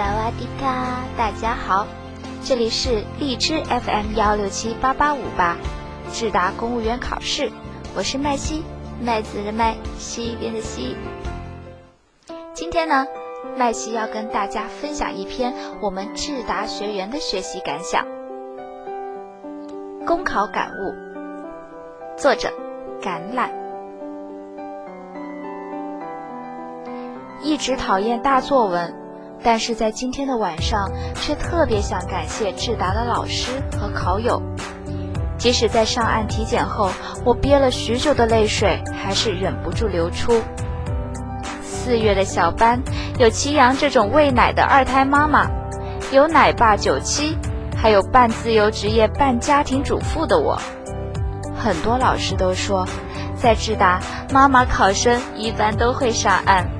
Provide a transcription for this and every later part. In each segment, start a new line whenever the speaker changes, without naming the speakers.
萨瓦迪卡，大家好，这里是荔枝 FM 幺六七八八五八，智达公务员考试，我是麦西，麦子的麦，西边的西。今天呢，麦西要跟大家分享一篇我们智达学员的学习感想，公考感悟，作者橄榄。一直讨厌大作文。但是在今天的晚上，却特别想感谢智达的老师和考友。即使在上岸体检后，我憋了许久的泪水还是忍不住流出。四月的小班有祁阳这种喂奶的二胎妈妈，有奶爸九七，还有半自由职业半家庭主妇的我。很多老师都说，在智达，妈妈考生一般都会上岸。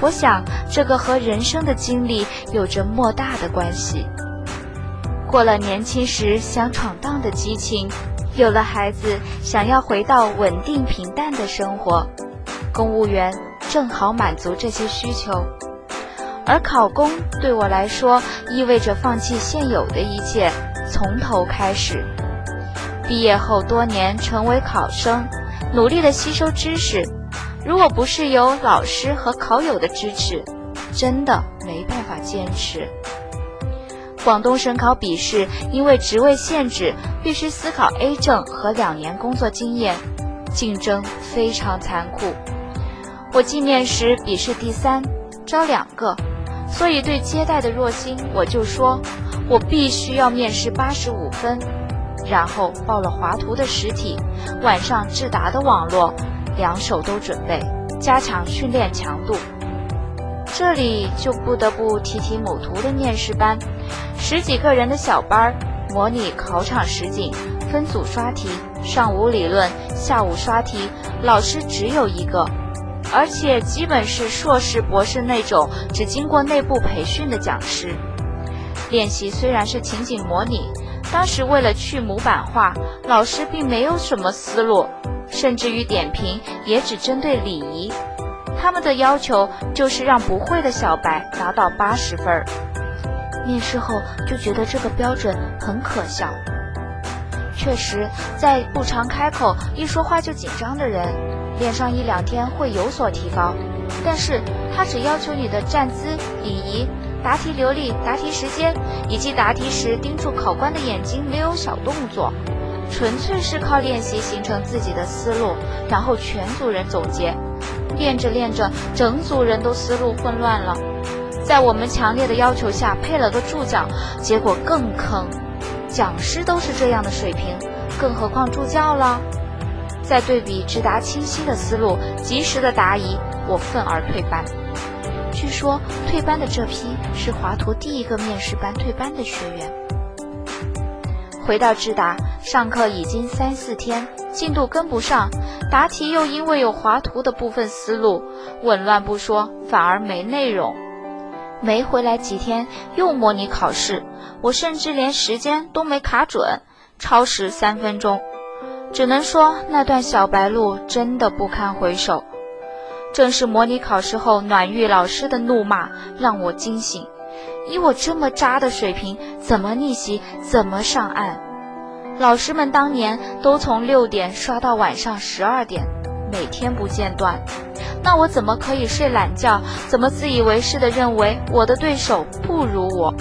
我想，这个和人生的经历有着莫大的关系。过了年轻时想闯荡的激情，有了孩子想要回到稳定平淡的生活，公务员正好满足这些需求。而考公对我来说，意味着放弃现有的一切，从头开始。毕业后多年成为考生，努力的吸收知识。如果不是有老师和考友的支持，真的没办法坚持。广东省考笔试因为职位限制，必须思考 A 证和两年工作经验，竞争非常残酷。我进面时笔试第三，招两个，所以对接待的若星我就说，我必须要面试八十五分，然后报了华图的实体，晚上智达的网络。两手都准备，加强训练强度。这里就不得不提提某图的面试班，十几个人的小班儿，模拟考场实景，分组刷题，上午理论，下午刷题，老师只有一个，而且基本是硕士、博士那种只经过内部培训的讲师。练习虽然是情景模拟，当时为了去模板化，老师并没有什么思路。甚至于点评也只针对礼仪，他们的要求就是让不会的小白达到八十分。面试后就觉得这个标准很可笑。确实，在不常开口、一说话就紧张的人，练上一两天会有所提高。但是他只要求你的站姿、礼仪、答题流利、答题时间，以及答题时盯住考官的眼睛没有小动作。纯粹是靠练习形成自己的思路，然后全组人总结，练着练着，整组人都思路混乱了。在我们强烈的要求下，配了个助讲，结果更坑。讲师都是这样的水平，更何况助教了。再对比直达清晰的思路，及时的答疑，我愤而退班。据说退班的这批是华图第一个面试班退班的学员。回到智达。上课已经三四天，进度跟不上，答题又因为有划图的部分思路紊乱不说，反而没内容。没回来几天又模拟考试，我甚至连时间都没卡准，超时三分钟。只能说那段小白路真的不堪回首。正是模拟考试后，暖玉老师的怒骂让我惊醒：以我这么渣的水平，怎么逆袭？怎么上岸？老师们当年都从六点刷到晚上十二点，每天不间断。那我怎么可以睡懒觉？怎么自以为是地认为我的对手不如我？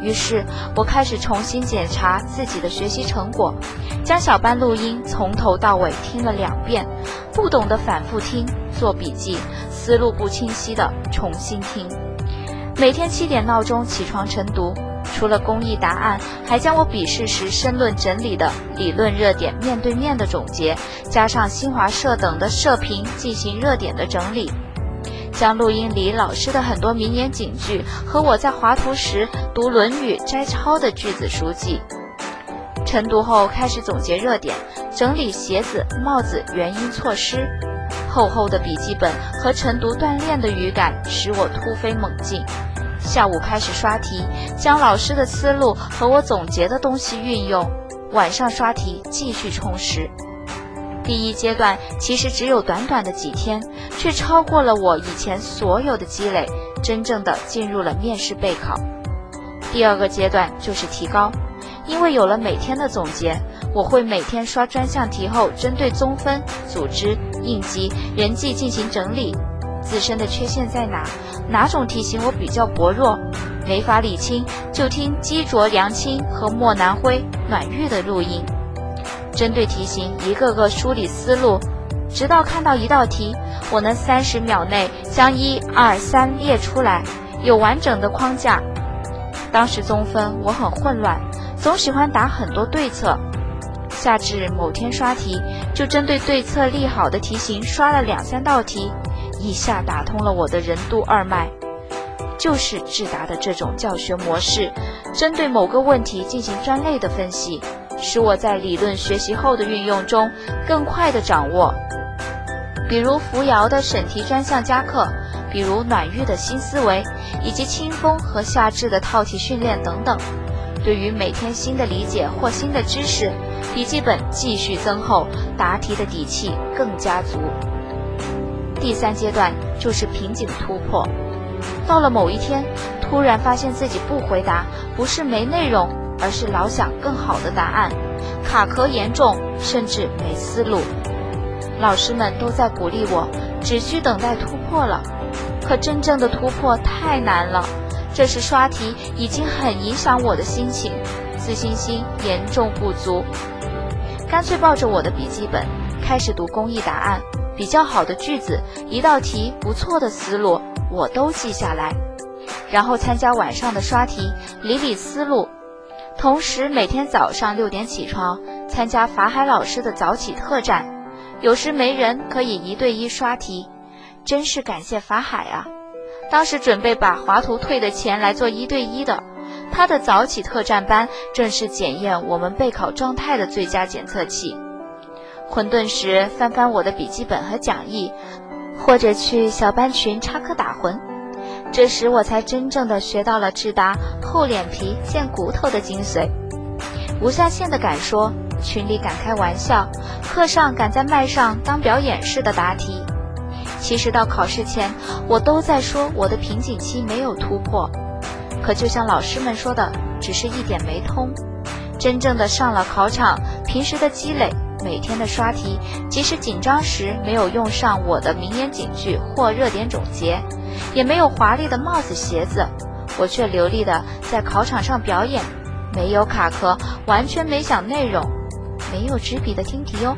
于是我开始重新检查自己的学习成果，将小班录音从头到尾听了两遍，不懂的反复听做笔记，思路不清晰的重新听。每天七点闹钟起床晨读。除了公益答案，还将我笔试时申论整理的理论热点面对面的总结，加上新华社等的社评进行热点的整理，将录音里老师的很多名言警句和我在华图时读《论语》摘抄的句子熟记。晨读后开始总结热点，整理鞋子、帽子原因措施。厚厚的笔记本和晨读锻炼的语感使我突飞猛进。下午开始刷题，将老师的思路和我总结的东西运用。晚上刷题，继续充实。第一阶段其实只有短短的几天，却超过了我以前所有的积累，真正的进入了面试备考。第二个阶段就是提高，因为有了每天的总结，我会每天刷专项题后，针对综分、组织、应急、人际进行整理，自身的缺陷在哪，哪种题型我比较薄弱，没法理清，就听姬卓、梁青和莫南辉、暖玉的录音，针对题型一个个梳理思路。直到看到一道题，我能三十秒内将一二三列出来，有完整的框架。当时综分我很混乱，总喜欢打很多对策。夏至某天刷题，就针对对策立好的题型刷了两三道题，一下打通了我的任督二脉。就是智达的这种教学模式，针对某个问题进行专类的分析，使我在理论学习后的运用中更快的掌握。比如扶摇的审题专项加课，比如暖玉的新思维，以及清风和夏至的套题训练等等。对于每天新的理解或新的知识，笔记本继续增厚，答题的底气更加足。第三阶段就是瓶颈突破，到了某一天，突然发现自己不回答，不是没内容，而是老想更好的答案，卡壳严重，甚至没思路。老师们都在鼓励我，只需等待突破了。可真正的突破太难了，这时刷题已经很影响我的心情，自信心严重不足。干脆抱着我的笔记本，开始读公益答案，比较好的句子，一道题不错的思路，我都记下来。然后参加晚上的刷题，理理思路。同时每天早上六点起床，参加法海老师的早起特战。有时没人可以一对一刷题，真是感谢法海啊！当时准备把华图退的钱来做一对一的，他的早起特战班正是检验我们备考状态的最佳检测器。混沌时翻翻我的笔记本和讲义，或者去小班群插科打诨，这时我才真正的学到了智达厚脸皮见骨头的精髓。无下限的敢说。群里敢开玩笑，课上敢在麦上当表演似的答题。其实到考试前，我都在说我的瓶颈期没有突破。可就像老师们说的，只是一点没通。真正的上了考场，平时的积累，每天的刷题，即使紧张时没有用上我的名言警句或热点总结，也没有华丽的帽子鞋子，我却流利的在考场上表演，没有卡壳，完全没想内容。没有纸笔的听题哦，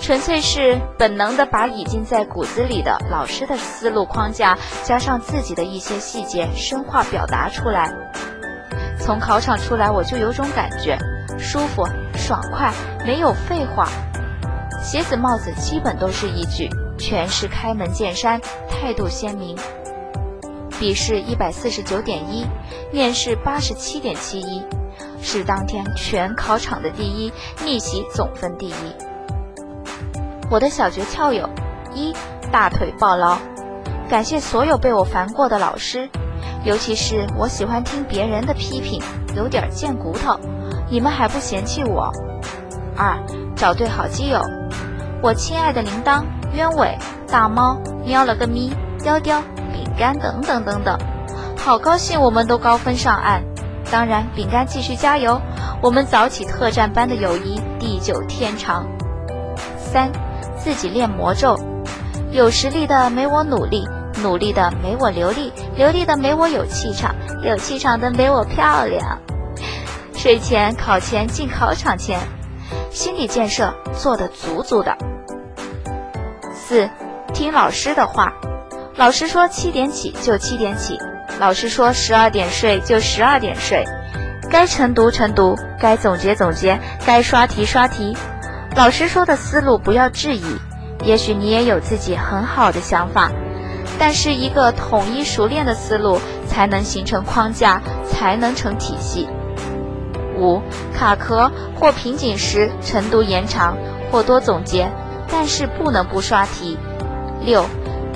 纯粹是本能的把已经在骨子里的老师的思路框架，加上自己的一些细节，深化表达出来。从考场出来，我就有种感觉，舒服、爽快，没有废话。鞋子、帽子基本都是一句，全是开门见山，态度鲜明。笔试一百四十九点一，面试八十七点七一。是当天全考场的第一，逆袭总分第一。我的小诀窍有：一、大腿抱牢，感谢所有被我烦过的老师，尤其是我喜欢听别人的批评，有点贱骨头，你们还不嫌弃我。二、找对好基友，我亲爱的铃铛、鸢尾、大猫、喵了个咪、雕雕、饼干等等等等，好高兴我们都高分上岸。当然，饼干继续加油，我们早起特战班的友谊地久天长。三，自己练魔咒，有实力的没我努力，努力的没我流利，流利的没我有气场，有气场的没我漂亮。睡前、考前、进考场前，心理建设做得足足的。四，听老师的话，老师说七点起就七点起。老师说十二点睡就十二点睡，该晨读晨读，该总结总结，该刷题刷题。老师说的思路不要质疑，也许你也有自己很好的想法，但是一个统一熟练的思路才能形成框架，才能成体系。五卡壳或瓶颈时，晨读延长或多总结，但是不能不刷题。六。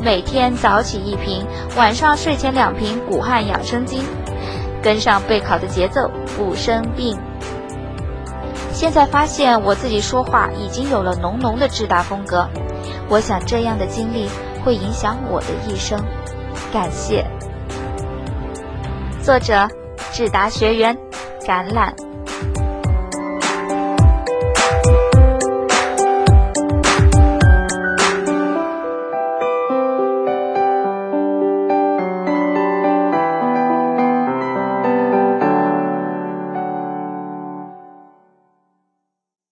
每天早起一瓶，晚上睡前两瓶《古汉养生经》，跟上备考的节奏，不生病。现在发现我自己说话已经有了浓浓的智达风格，我想这样的经历会影响我的一生。感谢。作者智达学员，橄榄。